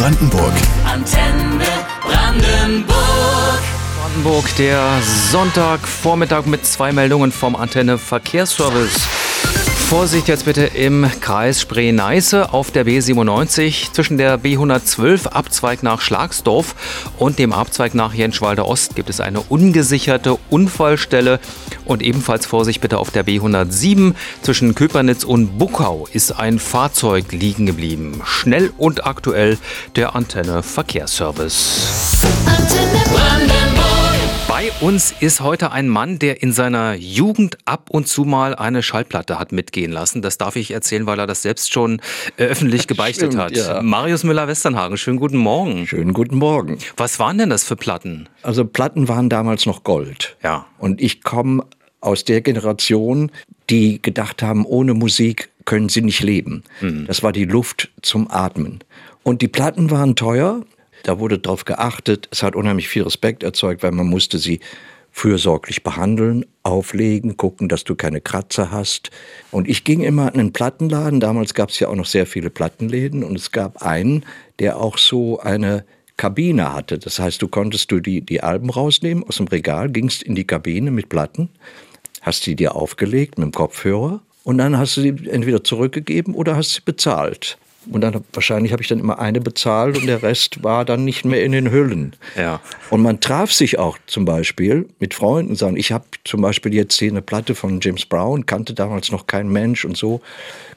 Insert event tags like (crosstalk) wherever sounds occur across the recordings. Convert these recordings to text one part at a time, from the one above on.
Brandenburg. Antenne Brandenburg. Brandenburg, der Sonntagvormittag mit zwei Meldungen vom Antenne Verkehrsservice. Vorsicht jetzt bitte im Kreis Spree-Neiße auf der B97 zwischen der B112 Abzweig nach Schlagsdorf und dem Abzweig nach Jenschwalder Ost gibt es eine ungesicherte Unfallstelle und ebenfalls Vorsicht bitte auf der B107 zwischen Köpernitz und Buckau ist ein Fahrzeug liegen geblieben. Schnell und aktuell der Antenne Verkehrsservice. Antenne Brandenburg. Bei uns ist heute ein Mann, der in seiner Jugend ab und zu mal eine Schallplatte hat mitgehen lassen. Das darf ich erzählen, weil er das selbst schon äh, öffentlich gebeichtet Stimmt, hat. ja. Marius Müller-Westernhagen, schönen guten Morgen. Schönen guten Morgen. Was waren denn das für Platten? Also Platten waren damals noch Gold. Ja. Und ich komme aus der Generation, die gedacht haben, ohne Musik können sie nicht leben. Das war die Luft zum Atmen. Und die Platten waren teuer. Da wurde darauf geachtet. Es hat unheimlich viel Respekt erzeugt, weil man musste sie fürsorglich behandeln, auflegen, gucken, dass du keine Kratzer hast. Und ich ging immer in einen Plattenladen. Damals gab es ja auch noch sehr viele Plattenläden. Und es gab einen, der auch so eine Kabine hatte. Das heißt, du konntest du die, die Alben rausnehmen aus dem Regal, gingst in die Kabine mit Platten, hast die dir aufgelegt mit dem Kopfhörer und dann hast du sie entweder zurückgegeben oder hast sie bezahlt. Und dann wahrscheinlich habe ich dann immer eine bezahlt und der Rest war dann nicht mehr in den Hüllen. Ja. Und man traf sich auch zum Beispiel mit Freunden und sagen, ich habe zum Beispiel jetzt hier eine Platte von James Brown, kannte damals noch kein Mensch und so.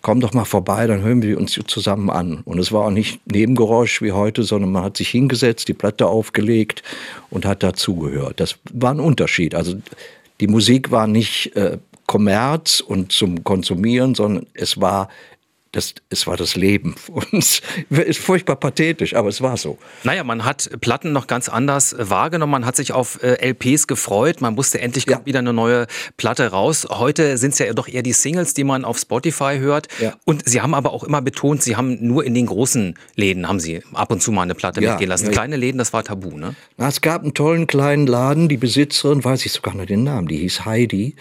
Komm doch mal vorbei, dann hören wir uns zusammen an. Und es war auch nicht Nebengeräusch wie heute, sondern man hat sich hingesetzt, die Platte aufgelegt und hat dazugehört. Das war ein Unterschied. Also die Musik war nicht äh, Kommerz und zum Konsumieren, sondern es war das, es war das Leben. Und es (laughs) ist furchtbar pathetisch, aber es war so. Naja, man hat Platten noch ganz anders wahrgenommen. Man hat sich auf äh, LPs gefreut. Man wusste, endlich kommt Ja. wieder eine neue Platte raus. Heute sind es ja doch eher die Singles, die man auf Spotify hört. Ja. Und Sie haben aber auch immer betont, Sie haben nur in den großen Läden, haben Sie ab und zu mal eine Platte Ja, mitgehen lassen. Kleine Läden, das war tabu, ne? Na, es gab einen tollen kleinen Laden, die Besitzerin, weiß ich sogar noch den Namen, die hieß Heidi,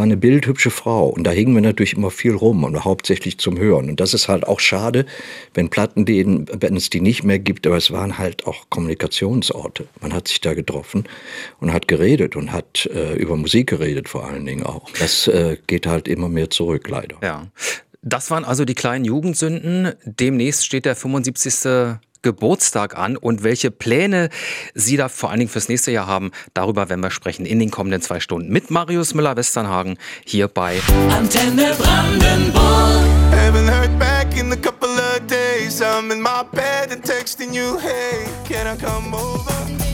war eine bildhübsche Frau. Und da hingen wir natürlich immer viel rum und hauptsächlich zum Hören. Und das ist halt auch schade, wenn Plattenläden, wenn es die nicht mehr gibt, aber es waren halt auch Kommunikationsorte. Man hat sich da getroffen und hat geredet und hat äh, über Musik geredet vor allen Dingen auch. Das äh, geht halt immer mehr zurück, leider. Ja. Das waren also die kleinen Jugendsünden. Demnächst steht der 75. Geburtstag an und welche Pläne Sie da vor allen Dingen fürs nächste Jahr haben, darüber werden wir sprechen in den kommenden zwei Stunden mit Marius Müller-Westernhagen hier bei Antenne Brandenburg. Haven't heard back in a couple of days. I'm in my bed and texting you, hey, can I come over?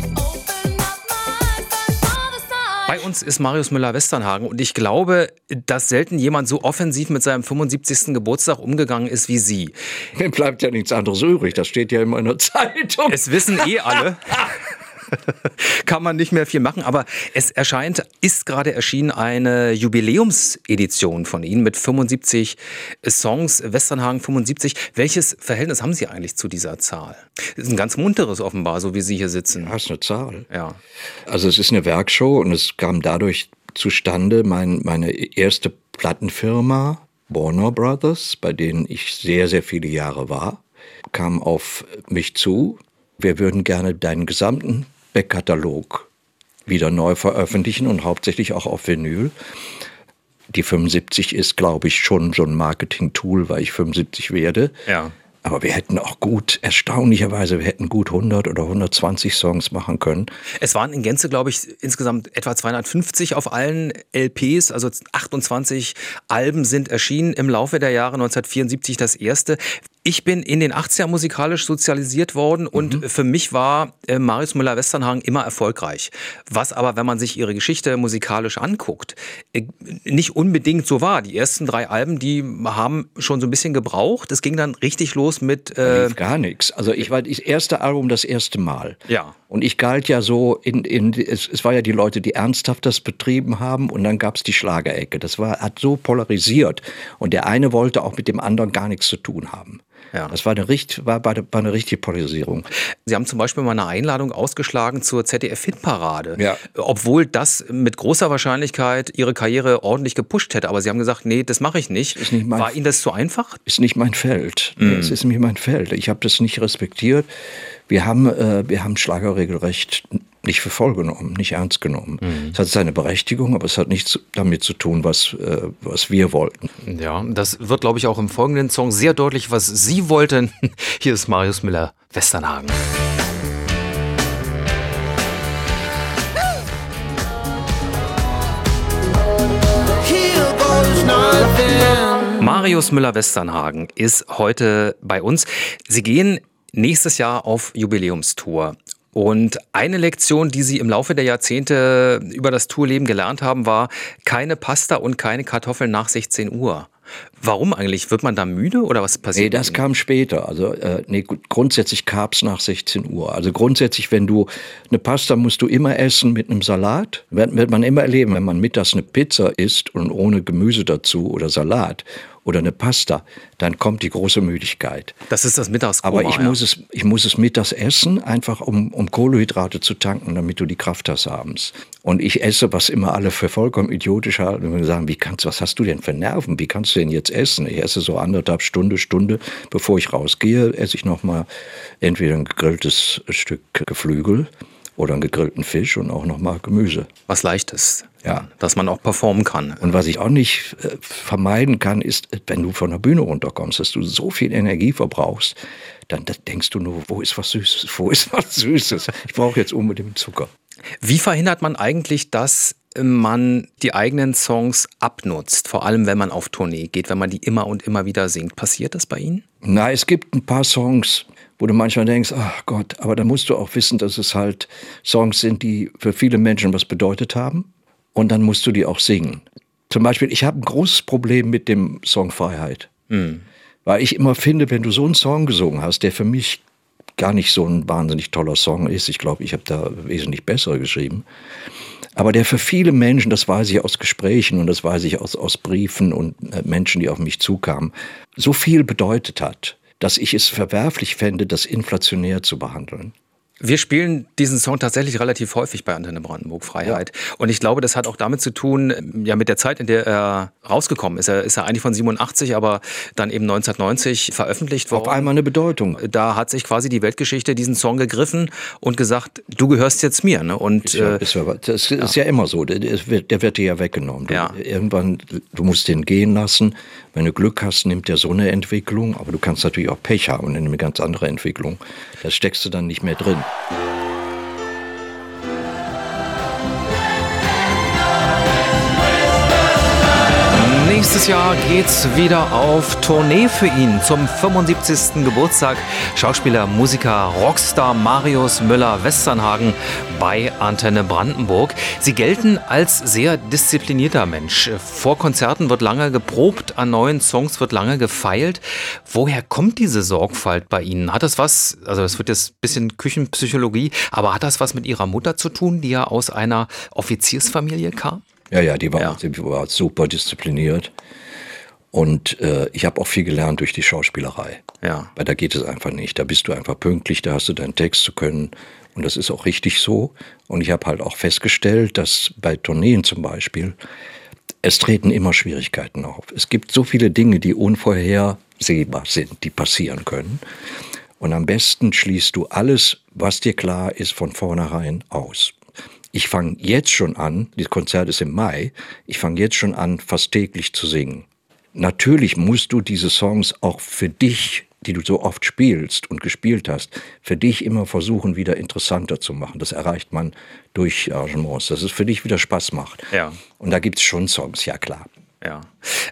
Bei uns ist Marius Müller-Westernhagen und ich glaube, dass selten jemand so offensiv mit seinem 75. Geburtstag umgegangen ist wie Sie. Mir bleibt ja nichts anderes übrig. Das steht ja immer in der (laughs) Zeitung. Es wissen eh alle. (laughs) (laughs) Kann man nicht mehr viel machen, aber es erscheint, ist gerade erschienen eine Jubiläumsedition von Ihnen mit 75 Songs, Westernhagen 75. Welches Verhältnis haben Sie eigentlich zu dieser Zahl? Das ist ein ganz munteres offenbar, so wie Sie hier sitzen. Das ist eine Zahl. Ja. Also es ist eine Werkshow und es kam dadurch zustande, mein, meine erste Plattenfirma, Warner Brothers, bei denen ich sehr, sehr viele Jahre war, kam auf mich zu. Wir würden gerne deinen gesamten Backkatalog wieder neu veröffentlichen und hauptsächlich auch auf Vinyl. Die 75 ist, glaube ich, schon so ein Marketing-Tool, weil ich 75 werde. Ja. Aber wir hätten auch gut, erstaunlicherweise, wir hätten gut 100 oder 120 Songs machen können. Es waren in Gänze, glaube ich, insgesamt etwa 250 auf allen LPs, also 28 Alben sind erschienen im Laufe der Jahre 1974 das erste. Ich bin in den 80er musikalisch sozialisiert worden und für mich war äh, Marius Müller-Westernhagen immer erfolgreich. Was aber, wenn man sich ihre Geschichte musikalisch anguckt, äh, nicht unbedingt so war. Die ersten drei Alben, die haben schon so ein bisschen gebraucht. Es ging dann richtig los mit äh, gar nichts. Also ich war das erste Album das erste Mal. Ja. Und ich galt ja so, in, in, es, es war ja die Leute, die ernsthaft das betrieben haben und dann gab es die Schlagerecke. Das war, hat so polarisiert. Und der eine wollte auch mit dem anderen gar nichts zu tun haben. Ja. Das war eine, richt, war, war eine richtige Polarisierung. Sie haben zum Beispiel mal eine Einladung ausgeschlagen zur ZDF-Hitparade. Ja. Obwohl das mit großer Wahrscheinlichkeit Ihre Karriere ordentlich gepusht hätte. Aber Sie haben gesagt, nee, das mache ich nicht. Ist nicht mein- War Ihnen das zu einfach? Ist nicht mein Feld. Nee, Es ist nicht mein Feld. Ich habe das nicht respektiert. Wir haben, äh, wir haben Schlager regelrecht nicht für voll genommen, nicht ernst genommen. Es hat seine Berechtigung, aber es hat nichts damit zu tun, was, äh, was wir wollten. Ja, das wird, glaube ich, auch im folgenden Song sehr deutlich, was Sie wollten. (laughs) Hier ist Marius Müller, Westernhagen. Marius Müller-Westernhagen ist heute bei uns. Sie gehen nächstes Jahr auf Jubiläumstour. Und eine Lektion, die Sie im Laufe der Jahrzehnte über das Tourleben gelernt haben, war keine Pasta und keine Kartoffeln nach 16 Uhr. Warum eigentlich? Wird man da müde oder was passiert? Nee, das kam später. Also äh, nee, grundsätzlich gab's nach 16 Uhr. Also grundsätzlich, wenn du eine Pasta musst du immer essen mit einem Salat. Wird, wird man immer erleben, wenn man mittags eine Pizza isst und ohne Gemüse dazu oder Salat oder eine Pasta, dann kommt die große Müdigkeit. das ist das Mittagskoma. Aber ich ja. muss es, ich muss es mittags essen, einfach um, um Kohlenhydrate zu tanken, damit du die Kraft hast abends. Und ich esse, was immer alle für vollkommen idiotisch halten. Und sagen, wie kannst, was hast du denn für Nerven? Wie kannst du denn jetzt essen? Ich esse so anderthalb Stunde, Stunde, bevor ich rausgehe, esse ich noch mal entweder ein gegrilltes Stück Geflügel oder einen gegrillten Fisch und auch noch mal Gemüse. was Leichtes. Ja. Dass man auch performen kann. Und was ich auch nicht äh, vermeiden kann, ist, wenn du von der Bühne runterkommst, dass du so viel Energie verbrauchst, dann da denkst du nur, wo ist was Süßes, (laughs) wo ist was Süßes? Ich brauche jetzt unbedingt Zucker. Wie verhindert man eigentlich, dass man die eigenen Songs abnutzt? Vor allem, wenn man auf Tournee geht, wenn man die immer und immer wieder singt. Passiert das bei Ihnen? Na, es gibt ein paar Songs, wo du manchmal denkst, ach Gott, aber da musst du auch wissen, dass es halt Songs sind, die für viele Menschen was bedeutet haben. Und dann musst du die auch singen. Zum Beispiel, ich habe ein großes Problem mit dem Song Freiheit. Weil ich immer finde, wenn du so einen Song gesungen hast, der für mich gar nicht so ein wahnsinnig toller Song ist, ich glaube, ich habe da wesentlich bessere geschrieben, aber der für viele Menschen, das weiß ich aus Gesprächen und das weiß ich aus, aus Briefen und äh, Menschen, die auf mich zukamen, so viel bedeutet hat, dass ich es verwerflich fände, das inflationär zu behandeln. Wir spielen diesen Song tatsächlich relativ häufig bei Antenne Brandenburg Freiheit. Und ich glaube, das hat auch damit zu tun, ja, mit der Zeit, in der er rausgekommen ist. Er ist ja eigentlich von 87, aber dann eben 1990 veröffentlicht worden. Auf einmal eine Bedeutung. da hat sich quasi die Weltgeschichte diesen Song gegriffen und gesagt, du gehörst jetzt mir. Ne? Und Ja, äh, das, war- das ist ja immer so. Der, wird, der wird dir ja weggenommen. Du, Ja. Irgendwann, du musst den gehen lassen. Wenn du Glück hast, nimmt der so eine Entwicklung. Aber du kannst natürlich auch Pech haben und eine ganz andere Entwicklung. Da steckst du dann nicht mehr drin. Nächstes Jahr geht's wieder auf Tournee für ihn zum 75. Geburtstag. Schauspieler, Musiker, Rockstar Marius Müller-Westernhagen bei Antenne Brandenburg. Sie gelten als sehr disziplinierter Mensch. Vor Konzerten wird lange geprobt, an neuen Songs wird lange gefeilt. Woher kommt diese Sorgfalt bei Ihnen? Hat das was, also das wird jetzt ein bisschen Küchenpsychologie, aber hat das was mit Ihrer Mutter zu tun, die ja aus einer Offiziersfamilie kam? Ja, ja, die war, Ja. Die war super diszipliniert. Und äh, ich habe auch viel gelernt durch die Schauspielerei. Ja. Weil da geht es einfach nicht. Da bist du einfach pünktlich, da hast du deinen Text zu können. Und das ist auch richtig so. Und ich habe halt auch festgestellt, dass bei Tourneen zum Beispiel, es treten immer Schwierigkeiten auf. Es gibt so viele Dinge, die unvorhersehbar sind, die passieren können. Und am besten schließt du alles, was dir klar ist, von vornherein aus. Ich fange jetzt schon an, das Konzert ist im Mai, ich fange jetzt schon an, fast täglich zu singen. Natürlich musst du diese Songs auch für dich, die du so oft spielst und gespielt hast, für dich immer versuchen, wieder interessanter zu machen. Das erreicht man durch Arrangements, dass es für dich wieder Spaß macht. Ja. Und da gibt's schon Songs, ja klar. Ja,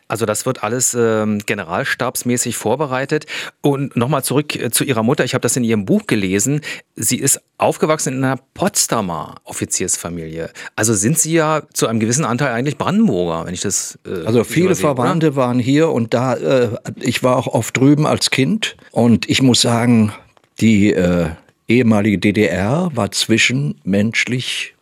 also das wird alles ähm, generalstabsmäßig vorbereitet. Und nochmal zurück äh, zu Ihrer Mutter. Ich habe das in Ihrem Buch gelesen. Sie ist aufgewachsen in einer Potsdamer Offiziersfamilie. Also sind Sie ja zu einem gewissen Anteil eigentlich Brandenburger, wenn ich das. Äh, Also viele übersehe, oder? Verwandte waren hier und da, äh, ich war auch oft drüben als Kind und ich muss sagen, die äh, ehemalige DDR war zwischenmenschlich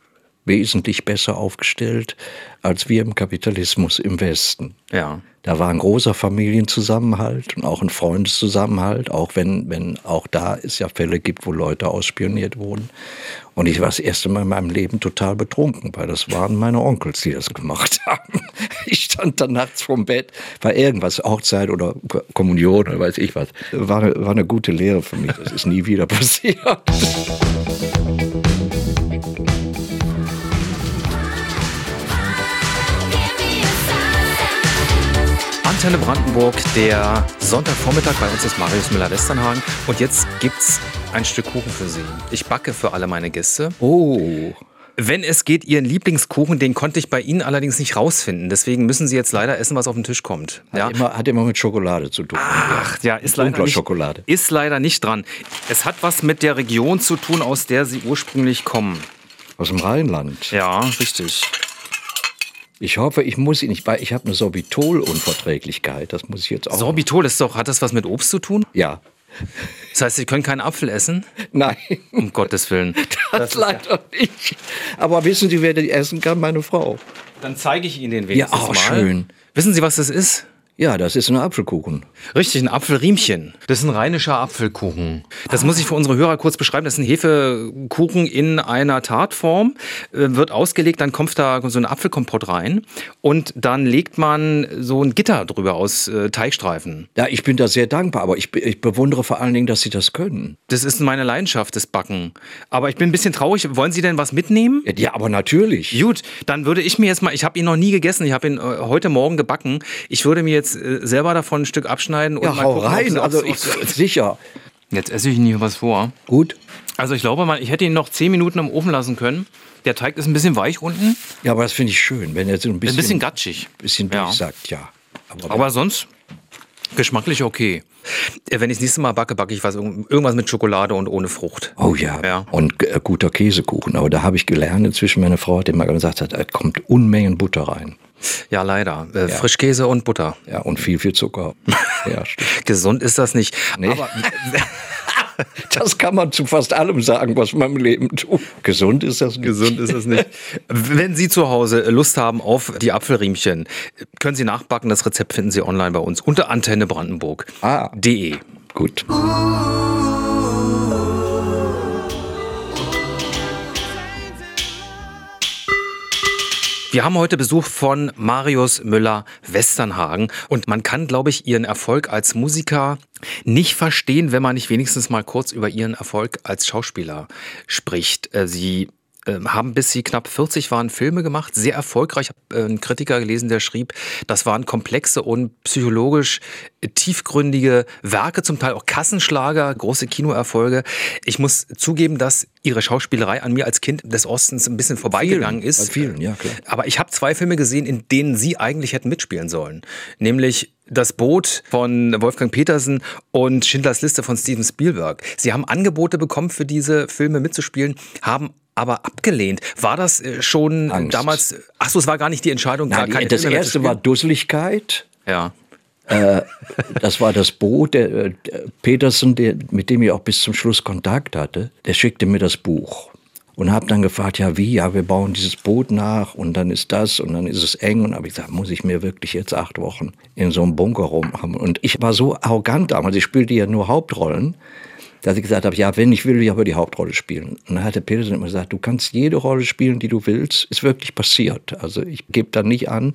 wesentlich besser aufgestellt als wir im Kapitalismus im Westen. Ja. Da war ein großer Familienzusammenhalt und auch ein Freundeszusammenhalt, auch wenn, wenn auch da es ja Fälle gibt, wo Leute ausspioniert wurden. Und ich war das erste Mal in meinem Leben total betrunken, weil das waren meine Onkels, die das gemacht (laughs) haben. Ich stand dann nachts vorm Bett, war irgendwas, Hochzeit oder Kommunion oder weiß ich was. War eine, war eine gute Lehre für mich, das ist nie wieder (laughs) passiert. Antenne Brandenburg, der Sonntagvormittag. Bei uns ist Marius Müller-Westernhagen. Und jetzt gibt's ein Stück Kuchen für Sie. Ich backe für alle meine Gäste. Oh, Wenn es geht, Ihren Lieblingskuchen, den konnte ich bei Ihnen allerdings nicht rausfinden. Deswegen müssen Sie jetzt leider essen, was auf den Tisch kommt. Ja? hat, immer, hat immer mit Schokolade zu tun. Ach, ja, ist leider, nicht, Schokolade. ist leider nicht dran. Es hat was mit der Region zu tun, aus der Sie ursprünglich kommen. Aus dem Rheinland. Ja, richtig. Ich hoffe, ich muss ihn nicht bei. Ich habe eine Sorbitol-Unverträglichkeit. Das muss ich jetzt auch. Sorbitol ist doch, hat das was mit Obst zu tun? ja. Das heißt, Sie können keinen Apfel essen? Nein, Um Gottes Willen. das, leider nicht. Aber wissen Sie, wer die essen kann? Meine Frau. Dann zeige ich Ihnen den wenigstens Ja, oh, mal. schön. Wissen Sie, was das ist? Ja, das ist ein Apfelkuchen. Richtig, ein Apfelriemchen. Das ist ein rheinischer Apfelkuchen. Das muss ich für unsere Hörer kurz beschreiben. Das ist ein Hefekuchen in einer Tartform, äh, wird ausgelegt, dann kommt da so ein Apfelkompott rein und dann legt man so ein Gitter drüber aus äh, Teigstreifen. Ja, ich bin da sehr dankbar, aber ich, ich bewundere vor allen Dingen, dass Sie das können. Das ist meine Leidenschaft, das Backen. Aber ich bin ein bisschen traurig. Wollen Sie denn was mitnehmen? Ja, Ja, aber natürlich. Gut, dann würde ich mir jetzt mal, ich habe ihn noch nie gegessen, ich habe ihn äh, heute Morgen gebacken. Ich würde mir jetzt äh, selber davon ein Stück abschneiden und Ja, mal hau gucken, rein. Also ich, (laughs) sicher. Jetzt esse ich hier was vor. Gut. Also ich glaube mal, ich hätte ihn noch 10 Minuten im Ofen lassen können. Der Teig ist ein bisschen weich unten, Ja, aber das finde ich schön, wenn er so ein bisschen, ein bisschen gatschig. bisschen Ja. durchsagt, ja. Aber, Aber sonst geschmacklich okay. Äh, Wenn ich das nächste Mal backe, backe ich was, irgendwas mit Schokolade und ohne Frucht. Oh ja, Ja. und äh, guter Käsekuchen. Aber da habe ich gelernt, inzwischen meine Frau hat immer gesagt, hat, da kommt Unmengen Butter rein. Ja, leider. Äh, Frischkäse und Butter. Ja, und viel, viel Zucker. (laughs) ja. Gesund ist das nicht. Nee. Aber (laughs) Das kann man zu fast allem sagen, was man im Leben tut. Gesund ist das nicht. Gesund ist es nicht. Wenn Sie zu Hause Lust haben auf die Apfelriemchen, können Sie nachbacken. Das Rezept finden Sie online bei uns unter Antenne Brandenburg. Ah. Gut. Wir haben heute Besuch von Marius Müller-Westernhagen und man kann, glaube ich, Ihren Erfolg als Musiker nicht verstehen, wenn man nicht wenigstens mal kurz über Ihren Erfolg als Schauspieler spricht. Äh, Sie haben bis Sie knapp 40 waren Filme gemacht, sehr erfolgreich. Ich habe äh, einen Kritiker gelesen, der schrieb, das waren komplexe und psychologisch tiefgründige Werke, zum Teil auch Kassenschlager, große Kinoerfolge. Ich muss zugeben, dass Ihre Schauspielerei an mir als Kind des Ostens ein bisschen vorbeigegangen ist. bei vielen, ja, klar. Aber ich habe zwei Filme gesehen, in denen Sie eigentlich hätten mitspielen sollen. Nämlich Das Boot von Wolfgang Petersen und Schindlers Liste von Steven Spielberg. Sie haben Angebote bekommen, für diese Filme mitzuspielen, haben aber abgelehnt. War das äh, schon Angst. damals? Ach so, es war gar nicht die Entscheidung. gar Nein, keine das mehr erste war? Dusseligkeit. Ja. Das war das Boot. Der, äh, der Petersen, der, mit dem ich auch bis zum Schluss Kontakt hatte, der schickte mir das Buch. Und habe dann gefragt, ja wie, ja wir bauen dieses Boot nach und dann ist das und dann ist es eng. Und habe ich gesagt, muss ich mir wirklich jetzt acht Wochen in so einem Bunker rum haben. Und ich war so arrogant damals, ich spielte ja nur Hauptrollen, dass ich gesagt habe, ja wenn ich will, will ich aber die Hauptrolle spielen. Und dann hat der Petersen immer gesagt, du kannst jede Rolle spielen, die du willst. Ist wirklich passiert. Also ich gebe da nicht an,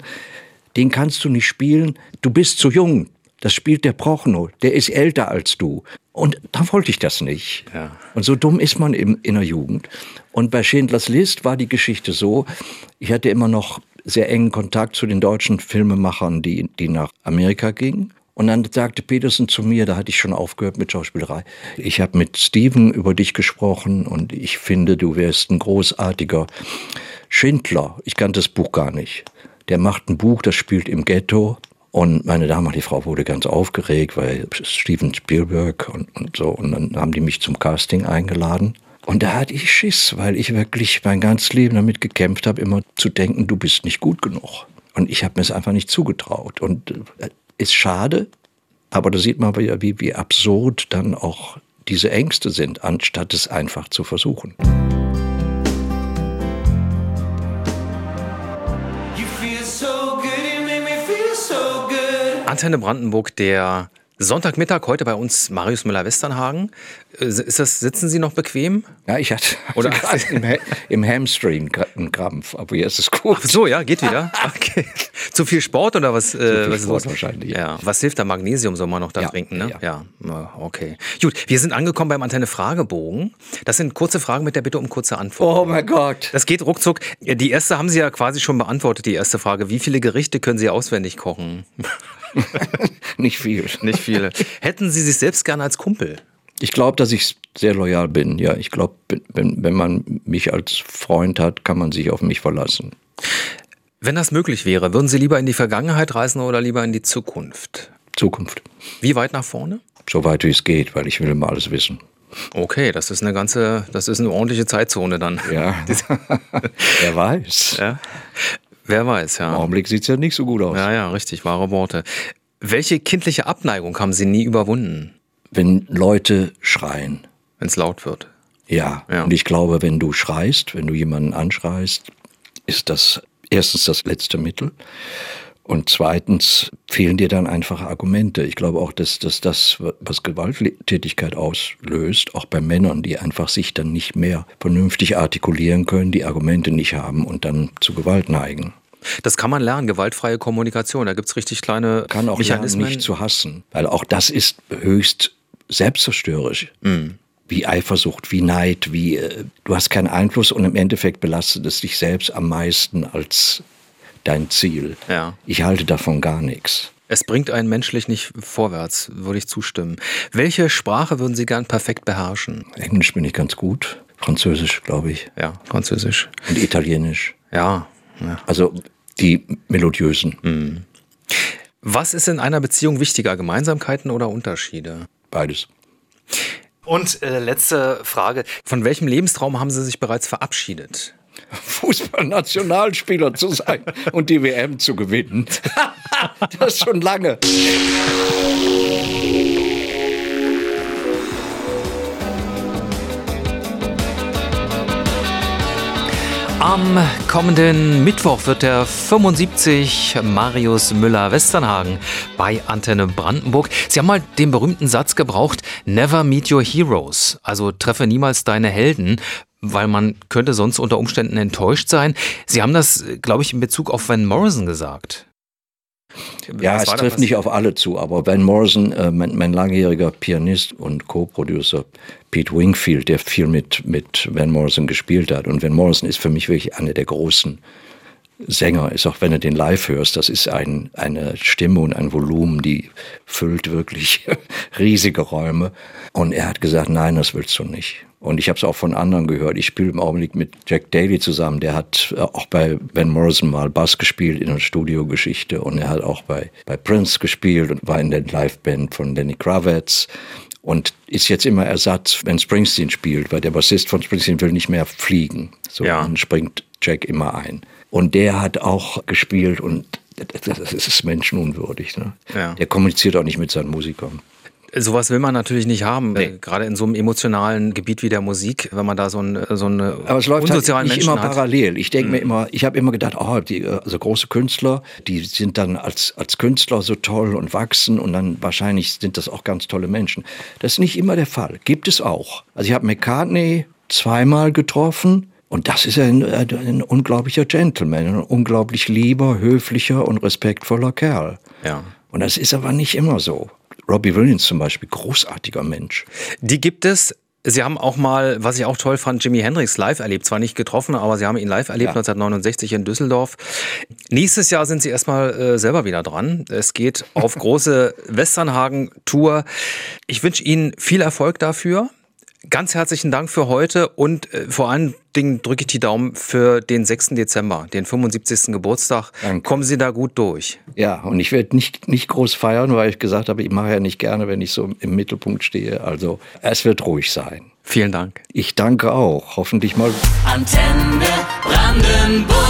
den kannst du nicht spielen, du bist zu jung. Das spielt der Prochnow, der ist älter als du. Und da wollte ich das nicht. Ja. Und so dumm ist man im, in der Jugend. Und bei Schindlers List war die Geschichte so, ich hatte immer noch sehr engen Kontakt zu den deutschen Filmemachern, die, die nach Amerika gingen. Und dann sagte Peterson zu mir, da hatte ich schon aufgehört mit Schauspielerei, ich habe mit Steven über dich gesprochen und ich finde, du wärst ein großartiger Schindler. Ich kannte das Buch gar nicht. Der macht ein Buch, das spielt im Ghetto. Und meine damalige Frau wurde ganz aufgeregt, weil Steven Spielberg und, und so. Und dann haben die mich zum Casting eingeladen. Und da hatte ich Schiss, weil ich wirklich mein ganzes Leben damit gekämpft habe, immer zu denken, du bist nicht gut genug. Und ich habe mir es einfach nicht zugetraut. Und äh, ist schade, aber da sieht man wieder, wie, wie absurd dann auch diese Ängste sind, anstatt es einfach zu versuchen. Antenne Brandenburg, der Sonntagmittag, heute bei uns Marius Müller-Westernhagen. Äh, Ist das, sitzen Sie noch bequem? Ja, ich hatte, Oder- im, im Hamstring einen Krampf, aber jetzt ist es gut. Ach so, ja, geht wieder. (laughs) Okay. Zu viel Sport oder was? äh, viel was Sport wahrscheinlich, Ja. Was hilft da? Magnesium soll man noch da Ja, trinken, ne? ja. Ja, okay. Gut, wir sind angekommen beim Antenne Fragebogen. Das sind kurze Fragen mit der Bitte um kurze Antwort. Oh mein Gott. Das geht ruckzuck. Die erste haben Sie ja quasi schon beantwortet, die erste Frage. Wie viele Gerichte können Sie auswendig kochen? (laughs) (laughs) Nicht viel. Nicht viele. Hätten Sie sich selbst gerne als Kumpel? Ich glaube, dass ich sehr loyal bin. Ja, ich glaube, wenn, wenn man mich als Freund hat, kann man sich auf mich verlassen. Wenn das möglich wäre, würden Sie lieber in die Vergangenheit reisen oder lieber in die Zukunft? Zukunft. Wie weit nach vorne? So weit wie es geht, weil ich will immer alles wissen. Okay, das ist eine ganze, das ist eine ordentliche Zeitzone dann. Ja, (laughs) wer weiß. Ja. Wer weiß, Im ja. Augenblick sieht es ja nicht so gut aus. Ja, ja, richtig, wahre Worte. Welche kindliche Abneigung haben Sie nie überwunden, Wenn Leute schreien. wenn es laut wird? Ja. Ja. und ich glaube, wenn du schreist, wenn du jemanden anschreist, ist das erstens das letzte Mittel. Und zweitens fehlen dir dann einfach Argumente. Ich glaube auch, dass, dass das, was Gewalttätigkeit auslöst, auch bei Männern, die einfach sich dann nicht mehr vernünftig artikulieren können, die Argumente nicht haben und dann zu Gewalt neigen. Das kann man lernen, gewaltfreie Kommunikation. Da gibt's richtig kleine Kann auch lernen, Mechanismen. nicht zu hassen, weil auch das ist höchst selbstzerstörerisch. Mhm. Wie Eifersucht, wie Neid, wie äh, du hast keinen Einfluss und im Endeffekt belastet es dich selbst am meisten als dein Ziel. Ja. Ich halte davon gar nichts. es bringt einen menschlich nicht vorwärts, würde ich zustimmen. Welche Sprache würden Sie gern perfekt beherrschen? Englisch bin ich ganz gut, Französisch glaube ich Ja, Französisch. und Italienisch. Ja. ja. Also die melodiösen, Mhm. Was ist in einer Beziehung wichtiger, Gemeinsamkeiten oder Unterschiede? beides. Und äh, letzte Frage. Von welchem Lebenstraum haben Sie sich bereits verabschiedet? (laughs) Fußballnationalspieler zu sein (laughs) und die WM zu gewinnen. (laughs) das ist schon lange. Am kommenden Mittwoch wird der 75 Marius Müller-Westernhagen bei Antenne Brandenburg. Sie haben mal den berühmten Satz gebraucht, never meet your heroes, also treffe niemals deine Helden, weil man könnte sonst unter Umständen enttäuscht sein. Sie haben das, glaube ich, in Bezug auf Van Morrison gesagt. Ja, es trifft was- nicht auf alle zu, aber Van Morrison, äh, mein, mein langjähriger Pianist und Co-Producer Pete Wingfield, der viel mit, mit Van Morrison gespielt hat. Und Van Morrison ist für mich wirklich einer der großen Sänger, ist auch wenn du den live hörst, das ist ein, eine Stimme und ein Volumen, die füllt wirklich (laughs) riesige Räume. Und er hat gesagt, nein, das willst du nicht. Und ich habe es auch von anderen gehört. Ich spiele im Augenblick mit Jack Daly zusammen. Der hat äh, auch bei Van Morrison mal Bass gespielt in der Studiogeschichte. Und er hat auch bei, bei Prince gespielt und war in der Liveband von Lenny Kravitz. Und ist jetzt immer Ersatz, wenn Springsteen spielt, weil der Bassist von Springsteen will nicht mehr fliegen. So, Ja. dann springt Jack immer ein. Und der hat auch gespielt und das ist menschenunwürdig. Ne? Ja. Der kommuniziert auch nicht mit seinen Musikern. Sowas will man natürlich nicht haben, Nee. äh, gerade in so einem emotionalen Gebiet wie der Musik, wenn man da so, ein, so eine Aber es läuft halt nicht Menschen immer hat. parallel. Ich denke mir immer, ich habe immer gedacht, oh, die, äh, also große Künstler, die sind dann als, als Künstler so toll und wachsen und dann wahrscheinlich sind das auch ganz tolle Menschen. Das ist nicht immer der Fall. Gibt es auch. Also ich habe McCartney zweimal getroffen und das ist ein, ein unglaublicher Gentleman, ein unglaublich lieber, höflicher und respektvoller Kerl. Ja. Und das ist aber nicht immer so. Robbie Williams zum Beispiel, großartiger Mensch. Die gibt es. Sie haben auch mal, was ich auch toll fand, Jimi Hendrix live erlebt. Zwar nicht getroffen, aber Sie haben ihn live erlebt Ja. 1969 in Düsseldorf. Nächstes Jahr sind Sie erstmal äh, selber wieder dran. Es geht auf (laughs) große Westernhagen-Tour. Ich wünsche Ihnen viel Erfolg dafür. Ganz herzlichen Dank für heute und äh, vor allen Dingen drücke ich die Daumen für den 6. Dezember, den 75. Geburtstag. Danke. Kommen Sie da gut durch. Ja, und ich werde nicht, nicht groß feiern, weil ich gesagt habe, ich mache ja nicht gerne, wenn ich so im Mittelpunkt stehe. Also es wird ruhig sein. Vielen Dank. Ich danke auch. Hoffentlich mal Antenne Brandenburg.